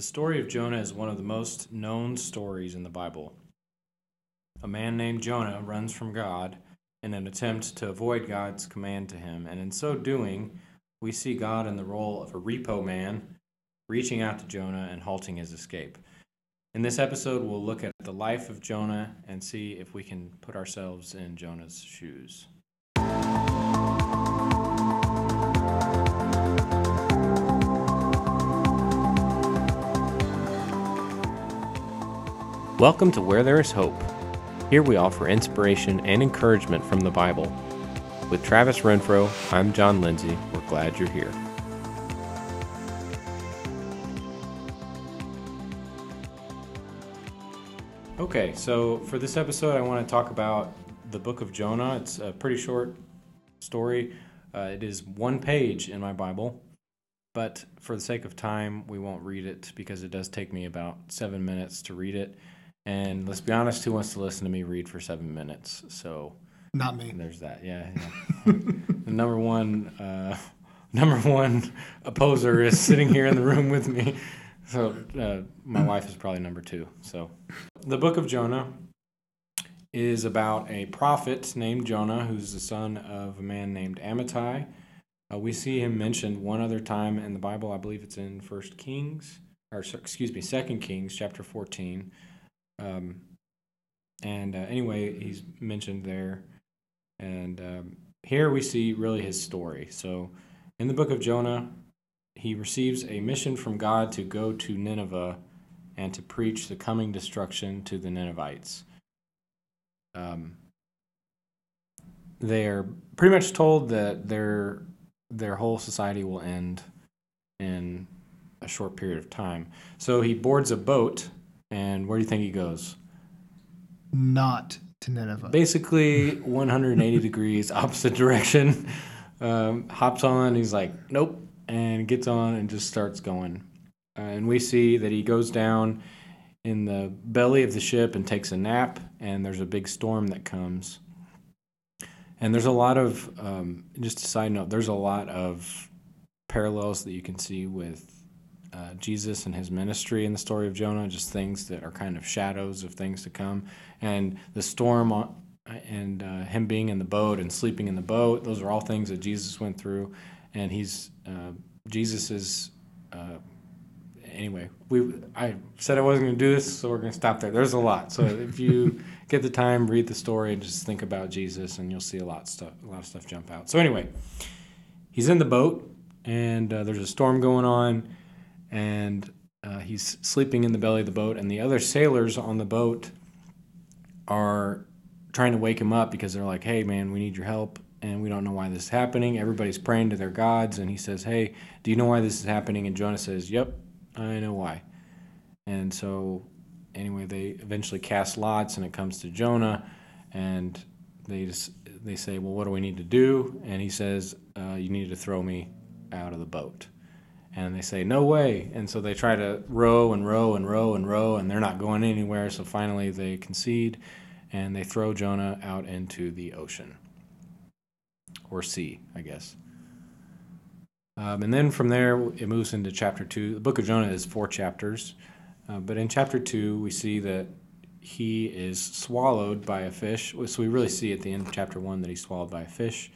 The story of Jonah is one of the most known stories in the Bible. A man named Jonah runs from God in an attempt to avoid God's command to him, and in so doing, we see God in the role of a repo man, reaching out to Jonah and halting his escape. In this episode, we'll look at the life of Jonah and see if we can put ourselves in Jonah's shoes. Welcome to Where There Is Hope. Here we offer inspiration and encouragement from the Bible. With Travis Renfro, I'm John Lindsay. We're glad you're here. Okay, so for this episode, I want to talk about the book of Jonah. It's a pretty short story. Uh, it is one page in my Bible, but for the sake of time, we won't read it because it does take me about seven minutes to read it. And let's be honest, who wants to listen to me read for seven minutes? So Not me. there's that. Yeah. yeah. the number one, uh, number one opposer is sitting here in the room with me. So uh, my wife is probably number two. So the book of Jonah is about a prophet named Jonah, who's the son of a man named Amittai. Uh, we see him mentioned one other time in the Bible. I believe it's in First Kings, or excuse me, Second Kings, chapter fourteen. Um, and uh, anyway, he's mentioned there. And um, here we see really his story. So in the book of Jonah, he receives a mission from God to go to Nineveh and to preach the coming destruction to the Ninevites. Um, they are pretty much told that their their whole society will end in a short period of time. So he boards a boat, and where do you think he goes? Not to Nineveh. basically 180 degrees opposite direction. Um, hops on, he's like, nope, and gets on and just starts going. Uh, and we see that he goes down in the belly of the ship and takes a nap, and there's a big storm that comes. And there's a lot of, um, just a side note, there's a lot of parallels that you can see with uh, Jesus and his ministry in the story of Jonah, just things that are kind of shadows of things to come. And the storm on, and uh, him being in the boat and sleeping in the boat, those are all things that Jesus went through. And he's, uh, Jesus is, uh, anyway, we, I said I wasn't going to do this, so we're going to stop there. There's a lot. So if you get the time, read the story and just think about Jesus, and you'll see a lot of stuff, a lot of stuff jump out. So anyway, he's in the boat, and uh, there's a storm going on and uh, he's sleeping in the belly of the boat, and the other sailors on the boat are trying to wake him up because they're like, "Hey, man, we need your help, and we don't know why this is happening." Everybody's praying to their gods, and he says, "Hey, do you know why this is happening?" And Jonah says, "Yep, I know why." And so, anyway, they eventually cast lots, and it comes to Jonah, and they just they say, "Well, what do we need to do?" And he says, uh, "You need to throw me out of the boat." And they say no way. And so they try to row and row and row and row and they're not going anywhere. So finally they concede and they throw jonah out into the ocean. Or sea i guess. Um, and then from there it moves into chapter 2 the book of jonah is four chapters. Uh, but in chapter 2 we see that he is swallowed by a fish. So we really see at the end of chapter 1 that he's swallowed by a fish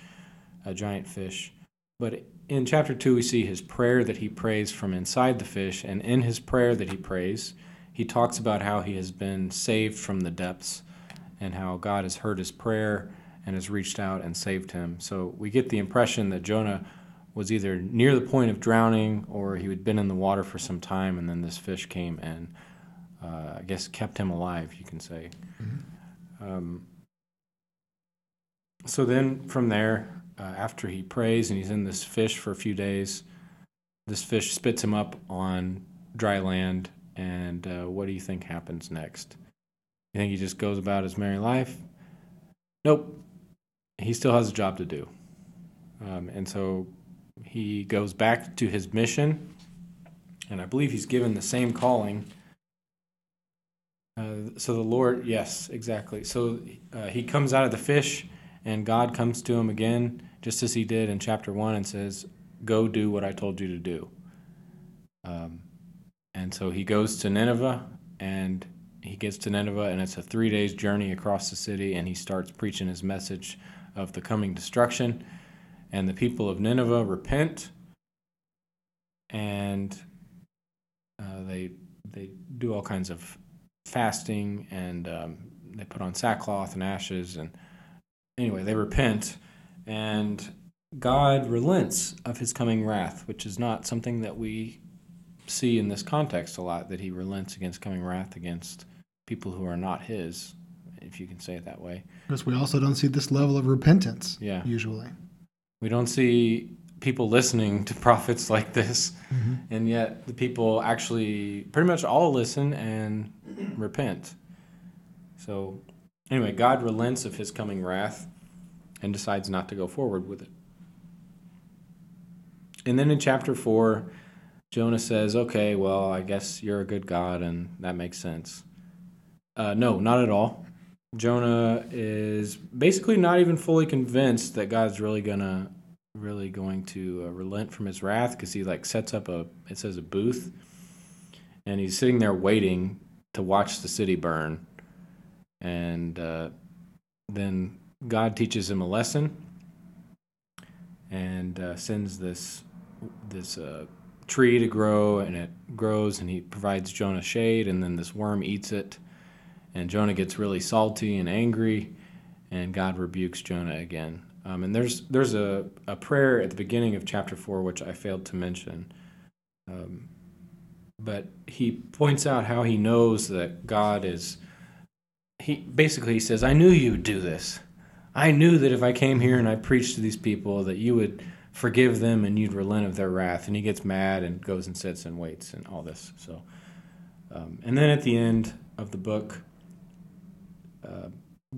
a giant fish. But in chapter 2, we see his prayer that he prays from inside the fish. And in his prayer that he prays, he talks about how he has been saved from the depths and how God has heard his prayer and has reached out and saved him. So we get the impression that Jonah was either near the point of drowning or he had been in the water for some time and then this fish came and uh, I guess kept him alive, you can say. Mm-hmm. Um, so then from there, uh, after he prays and he's in this fish for a few days, this fish spits him up on dry land. And uh, what do you think happens next? You think he just goes about his merry life? Nope. He still has a job to do. Um, and so he goes back to his mission. And I believe he's given the same calling. Uh, so the Lord, yes, exactly. So uh, he comes out of the fish and God comes to him again, just as he did in chapter 1, and says, Go do what I told you to do. Um, and so he goes to Nineveh and he gets to Nineveh, and it's a three days journey across the city, and he starts preaching his message of the coming destruction. And the people of Nineveh repent, and uh, they they do all kinds of fasting, and um, they put on sackcloth and ashes, and anyway, they repent, and God relents of His coming wrath, which is not something that we see in this context a lot. That He relents against coming wrath against people who are not his, if you can say it that way. Because we also don't see this level of repentance. Yeah. Usually. We don't see people listening to prophets like this, mm-hmm. and yet the people actually pretty much all listen and repent. So, anyway, God relents of his coming wrath and decides not to go forward with it. And then in chapter 4, Jonah says, Okay, well, I guess you're a good God, and that makes sense. Uh, no, not at all. Jonah is basically not even fully convinced that God's really gonna really going to uh, relent from his wrath because he like sets up a it says a booth and he's sitting there waiting to watch the city burn and uh, then God teaches him a lesson and uh, sends this this uh, tree to grow and it grows and he provides Jonah shade and then this worm eats it and Jonah gets really salty and angry, and God rebukes Jonah again. Um, and there's there's a, a prayer at the beginning of chapter four which I failed to mention, um, but he points out how he knows that God is. He basically he says, "I knew you would do this. I knew that if I came here and I preached to these people, that you would forgive them and you'd relent of their wrath." And he gets mad and goes and sits and waits and all this. So, um, and then at the end of the book, uh,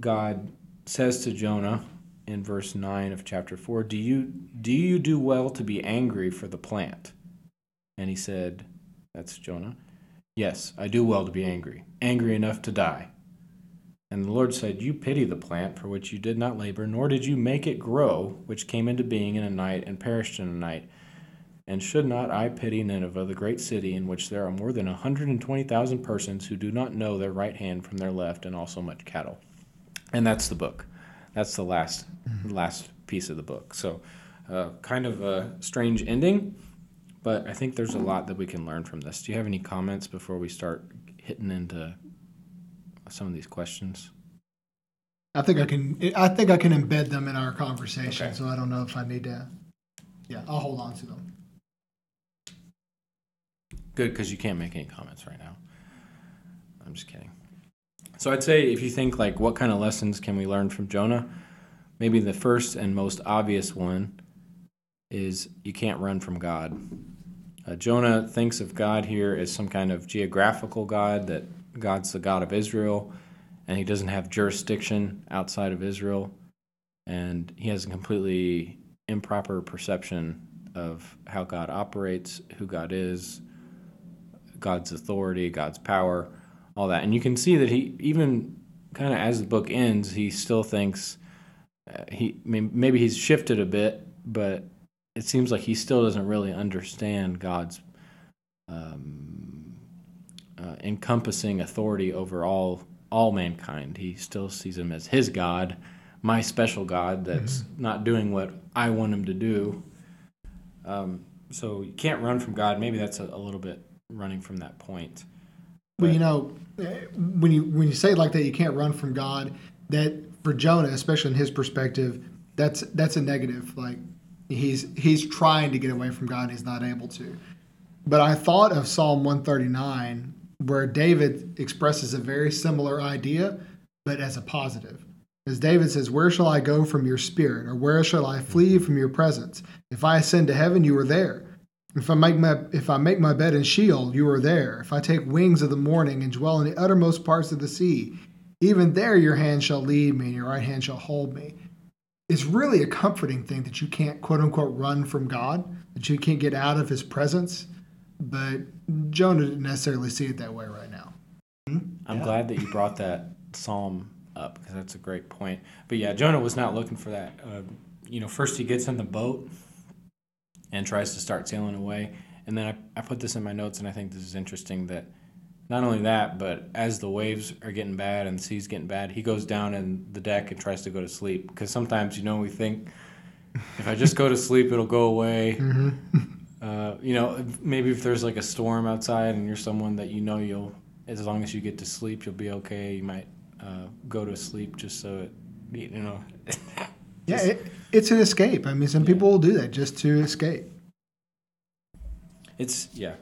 God says to Jonah in verse 9 of chapter 4, do you, do you do well to be angry for the plant? And he said, That's Jonah, Yes, I do well to be angry, angry enough to die. And the Lord said, You pity the plant for which you did not labor, nor did you make it grow, which came into being in a night and perished in a night. And should not I pity Nineveh, the great city in which there are more than a 120,000 persons who do not know their right hand from their left, and also much cattle? And that's the book. That's the last mm-hmm. last piece of the book. So, uh, kind of a strange ending, but I think there's a lot that we can learn from this. Do you have any comments before we start hitting into some of these questions? I think I can. I think I can embed them in our conversation. Okay. So I don't know if I need to. Yeah, I'll hold on to them. Good, because you can't make any comments right now. I'm just kidding. So I'd say if you think like what kind of lessons can we learn from Jonah, maybe the first and most obvious one is you can't run from God. Uh, Jonah thinks of God here as some kind of geographical God, that God's the God of Israel, and he doesn't have jurisdiction outside of Israel, and he has a completely improper perception of how God operates, who God is, God's authority, God's power, all that. And you can see that he even kind of as the book ends, he still thinks uh, he I mean, maybe he's shifted a bit, but it seems like he still doesn't really understand God's um, uh, encompassing authority over all all mankind. He still sees him as his God, my special God that's mm-hmm. not doing what I want him to do. Um, so you can't run from God. Maybe that's a, a little bit running from that point. But, well, you know, when you when you say it like that, you can't run from God. That for Jonah, especially in his perspective, that's that's a negative. Like he's he's trying to get away from God, and he's not able to. But I thought of Psalm 139, where David expresses a very similar idea, but as a positive. As David says, Where shall I go from your spirit? Or where shall I flee from your presence? If I ascend to heaven, you are there. If I make my if I make my bed in Sheol, you are there. If I take wings of the morning and dwell in the uttermost parts of the sea, even there your hand shall lead me and your right hand shall hold me. It's really a comforting thing that you can't quote unquote run from God, that you can't get out of his presence. But Jonah didn't necessarily see it that way right now. I'm yeah. glad that you brought that psalm up because that's a great point. But yeah, Jonah was not looking for that. Uh, you know, first he gets in the boat and tries to start sailing away. And then I, I put this in my notes, and I think this is interesting that not only that, but as the waves are getting bad and the sea's getting bad, he goes down in the deck and tries to go to sleep. Because sometimes, you know, we think if I just go to sleep, it'll go away. Uh, you know, maybe if there's like a storm outside and you're someone that you know you'll, as long as you get to sleep, you'll be okay. You might uh, go to sleep just so it, you know. yeah, it, it's an escape. I mean, some people will do that just to escape. It's yeah,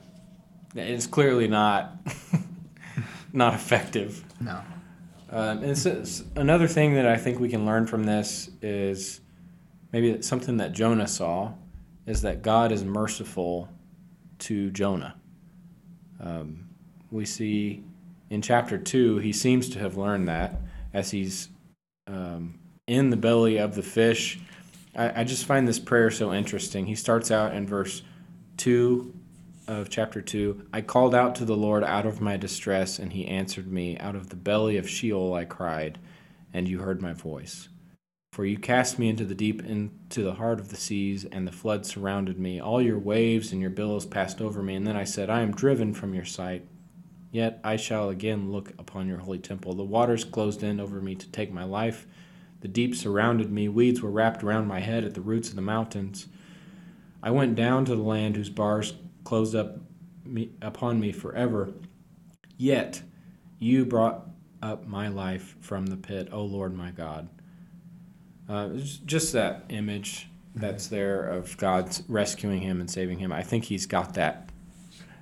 it's clearly not not effective. No. Um, and it's, it's another thing that I think we can learn from this is maybe something that Jonah saw is that God is merciful to Jonah. Um, we see in chapter 2, he seems to have learned that as he's um, in the belly of the fish. I, I just find this prayer so interesting. He starts out in verse 2 of chapter 2 I called out to the Lord out of my distress, and he answered me. Out of the belly of Sheol I cried, and you heard my voice. For you cast me into the deep, into the heart of the seas, and the flood surrounded me. All your waves and your billows passed over me. And then I said, I am driven from your sight. Yet I shall again look upon your holy temple. The waters closed in over me to take my life. The deep surrounded me. Weeds were wrapped around my head at the roots of the mountains. I went down to the land whose bars closed up me, upon me forever. Yet you brought up my life from the pit, O Lord my God. Uh, just that image that's there of God rescuing him and saving him. I think he's got that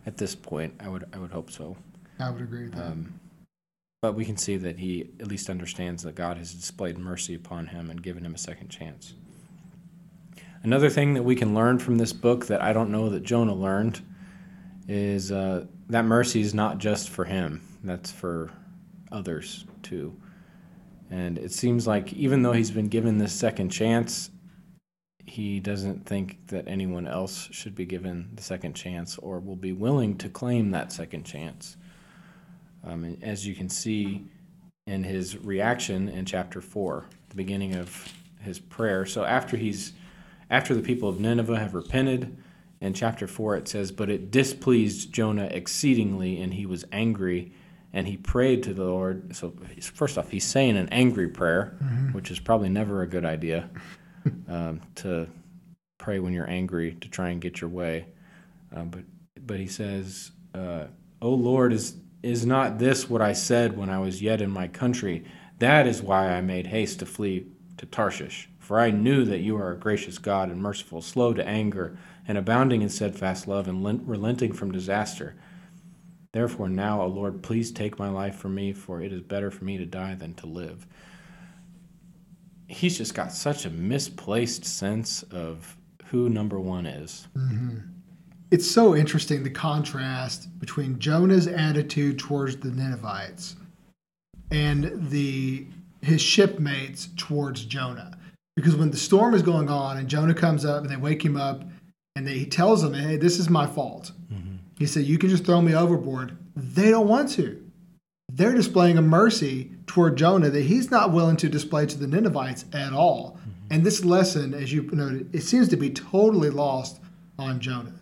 at this point. I would I would hope so. I would agree with that. Um, but we can see that he at least understands that God has displayed mercy upon him and given him a second chance. Another thing that we can learn from this book that I don't know that Jonah learned is uh, that mercy is not just for him, that's for others too. And it seems like even though he's been given this second chance, he doesn't think that anyone else should be given the second chance or will be willing to claim that second chance. Um, as you can see in his reaction in chapter 4, the beginning of his prayer. So after he's after the people of Nineveh have repented, in chapter 4 it says, But it displeased Jonah exceedingly, and he was angry, and he prayed to the Lord. So, first off, he's saying an angry prayer, mm-hmm. which is probably never a good idea um, to pray when you're angry to try and get your way. Um, but, but he says, uh, O Lord, is, is not this what I said when I was yet in my country? That is why I made haste to flee to Tarshish. For I knew that you are a gracious God and merciful, slow to anger, and abounding in steadfast love, and relenting from disaster. Therefore, now, O Lord, please take my life from me, for it is better for me to die than to live. He's just got such a misplaced sense of who number one is. Mm-hmm. It's so interesting the contrast between Jonah's attitude towards the Ninevites and the his shipmates towards Jonah. Because when the storm is going on and Jonah comes up and they wake him up and they, he tells them, hey, this is my fault. Mm-hmm. He said, you can just throw me overboard. They don't want to. They're displaying a mercy toward Jonah that he's not willing to display to the Ninevites at all. Mm-hmm. And this lesson, as you noted, it seems to be totally lost on Jonah.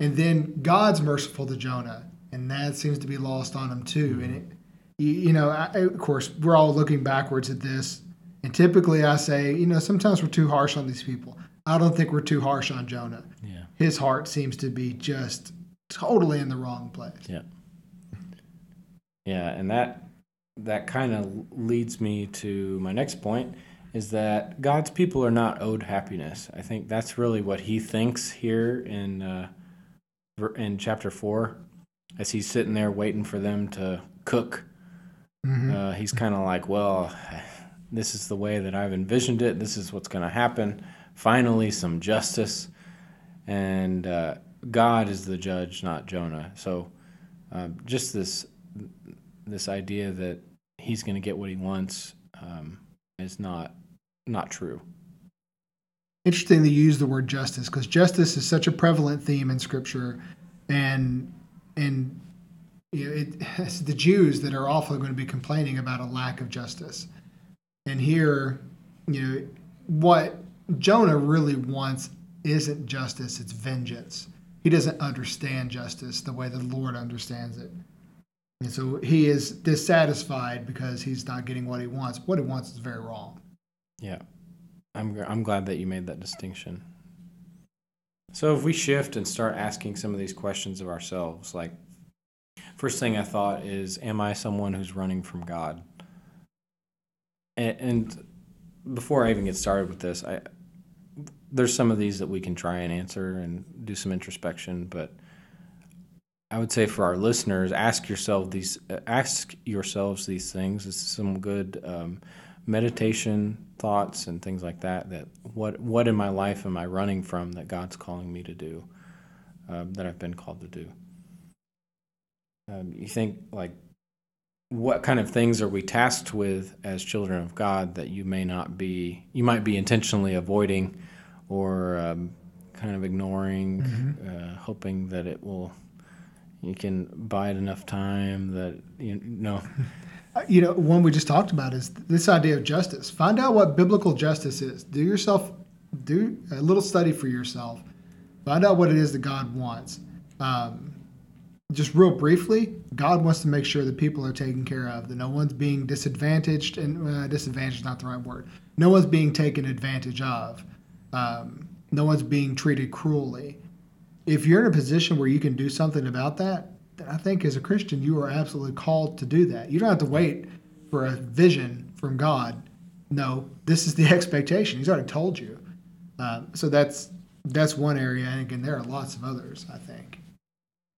And then God's merciful to Jonah, and that seems to be lost on him too. Mm-hmm. And it, you, you know, I, of course, we're all looking backwards at this and typically I say, you know, sometimes we're too harsh on these people. I don't think we're too harsh on Jonah. Yeah. His heart seems to be just totally in the wrong place. Yeah. Yeah, and that that kind of leads me to my next point is that God's people are not owed happiness. I think that's really what he thinks here in uh, in chapter four, as he's sitting there waiting for them to cook. Mm-hmm. Uh, he's kind of like, well, this is the way that I've envisioned it. This is what's going to happen. Finally, some justice. And uh, God is the judge, not Jonah. So uh, just this this idea that he's going to get what he wants um, is not not true. Interesting to use the word justice because justice is such a prevalent theme in Scripture, and and you know, it, it's the Jews that are often going to be complaining about a lack of justice. And here, you know, what Jonah really wants isn't justice, it's vengeance. He doesn't understand justice the way the Lord understands it. And so he is dissatisfied because he's not getting what he wants. What he wants is very wrong. Yeah. I'm, I'm glad that you made that distinction. So if we shift and start asking some of these questions of ourselves, like first thing I thought is, am I someone who's running from God? And, and before I even get started with this, I there's some of these that we can try and answer and do some introspection, but I would say for our listeners, ask yourself these, ask yourselves these things. This is some good um, meditation thoughts and things like that. That what what in my life am I running from that God's calling me to do, um, that I've been called to do. Um, you think like, what kind of things are we tasked with as children of God that you may not be, you might be intentionally avoiding, or um, kind of ignoring, uh, hoping that it will you can buy it enough time that you know Uh, You know, one we just talked about is this idea of justice. Find out what biblical justice is. Do yourself, do a little study for yourself. Find out what it is that God wants. Um, just real briefly, God wants to make sure that people are taken care of, that no one's being disadvantaged, and uh, disadvantaged is not the right word. No one's being taken advantage of. Um, no one's being treated cruelly. If you're in a position where you can do something about that, then I think as a Christian, you are absolutely called to do that. You don't have to wait for a vision from God. No, this is the expectation. He's already told you. Um, so that's that's one area, and again, there are lots of others. I think.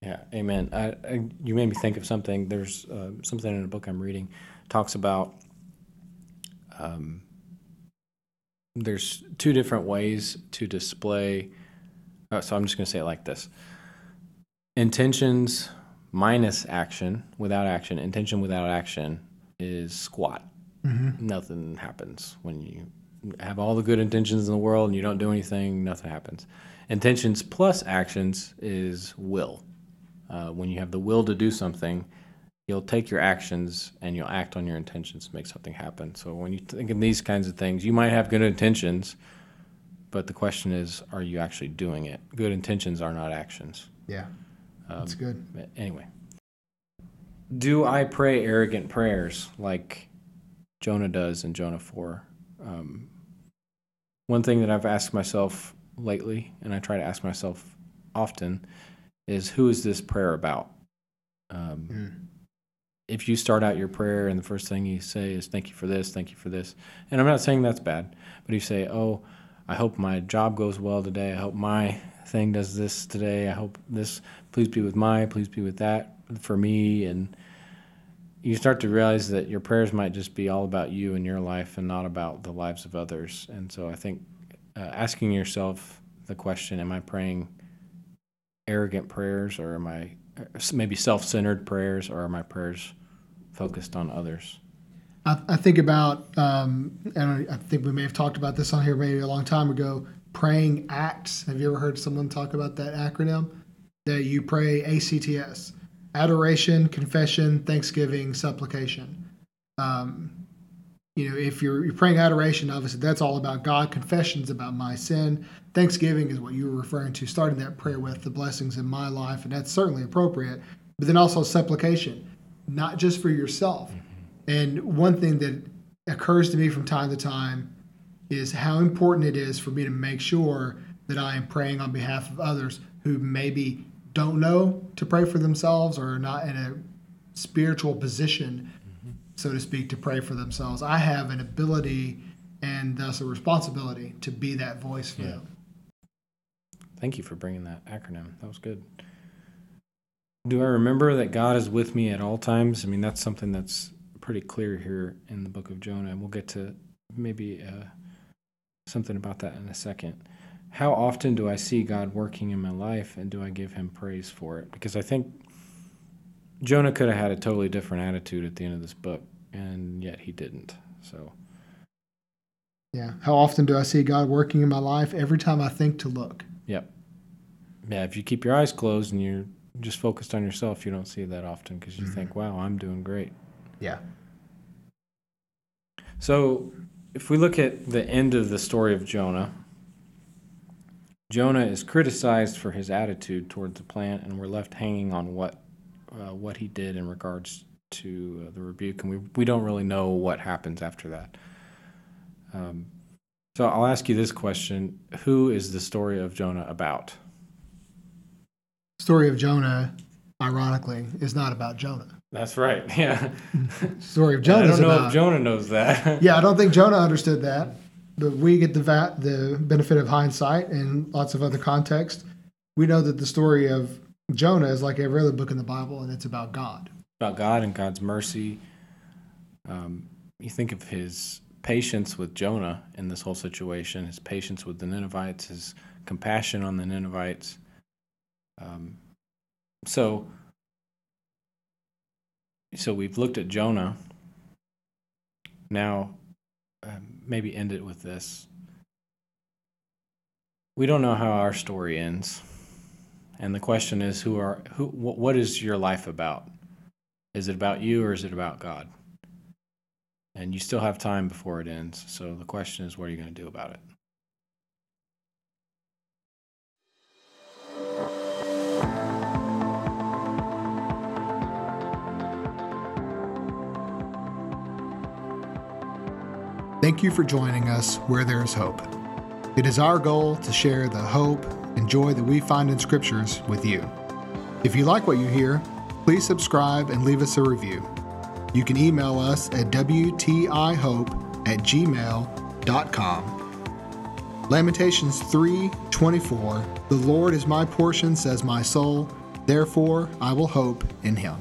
yeah amen I, I, you made me think of something there's uh, something in a book i'm reading talks about um, there's two different ways to display uh, so i'm just going to say it like this. Intentions minus action without action intention without action is squat. Nothing happens when you have all the good intentions in the world and you don't do anything nothing happens. Intentions plus actions is will. Uh, when you have the will to do something you'll take your actions and you'll act on your intentions to make something happen so when you think of these kinds of things you might have good intentions but the question is are you actually doing it good intentions are not actions Yeah, that's good. anyway, do I pray arrogant prayers like Jonah does in Jonah 4? Um, one thing that I've asked myself lately, and I try to ask myself often, is who is this prayer about? Um, Mm. If you start out your prayer and the first thing you say is thank you for this, thank you for this, and I'm not saying that's bad, but you say, oh, I hope my job goes well today. I hope my thing does this today. I hope this, please be with my, please be with that for me. And you start to realize that your prayers might just be all about you and your life and not about the lives of others. And so I think uh, asking yourself the question, am I praying arrogant prayers or am I uh, maybe self centered prayers or are my prayers focused on others? I, I think about, um, and I think we may have talked about this on here maybe a long time ago. Praying acts. Have you ever heard someone talk about that acronym? That you pray ACTS: adoration, confession, thanksgiving, supplication. Um, you know, if you're, you're praying adoration, obviously that's all about God. Confession's about my sin. Thanksgiving is what you were referring to, starting that prayer with the blessings in my life, and that's certainly appropriate. But then also supplication, not just for yourself. And one thing that occurs to me from time to time is how important it is for me to make sure that I am praying on behalf of others who maybe don't know to pray for themselves or are not in a spiritual position, so to speak, to pray for themselves. I have an ability and thus a responsibility to be that voice for Yeah. them. Thank you for bringing that acronym. That was good. Do I remember that God is with me at all times? I mean, that's something that's pretty clear here in the book of Jonah, and we'll get to maybe uh, something about that in a second. How often do I see God working in my life, and do I give Him praise for it? Because I think Jonah could have had a totally different attitude at the end of this book, and yet he didn't. So, Yeah. How often do I see God working in my life? Every time I think to look. yep. Yeah, if you keep your eyes closed and you're just focused on yourself, you don't see that often because you think, wow, I'm doing great. Yeah. So, if we look at the end of the story of Jonah, Jonah is criticized for his attitude towards the plant, and we're left hanging on what uh, what he did in regards to uh, the rebuke, and we we don't really know what happens after that. Um, so I'll ask you this question: Who is the story of Jonah about? Story of Jonah, ironically, is not about Jonah. That's right. Yeah. Story of Jonah. I don't know about, if Jonah knows that. yeah, I don't think Jonah understood that, but we get the va- the benefit of hindsight and lots of other context. We know that the story of Jonah is like every other book in the Bible, and it's about God. about God and God's mercy. Um, you think of his patience with Jonah in this whole situation, his patience with the Ninevites, his compassion on the Ninevites. Um, so, so we've looked at Jonah. Now, um, maybe end it with this. We don't know how our story ends, and the question is, who are who? What, what is your life about? Is it about you or is it about God? And you still have time before it ends. So the question is, what are you going to do about it? Thank you for joining us where there is hope. It is our goal to share the hope and joy that we find in scriptures with you. If you like what you hear, please subscribe and leave us a review. You can email us at WTIHope at gmail.com. Lamentations 3:24 The Lord is my portion says my soul therefore I will hope in him.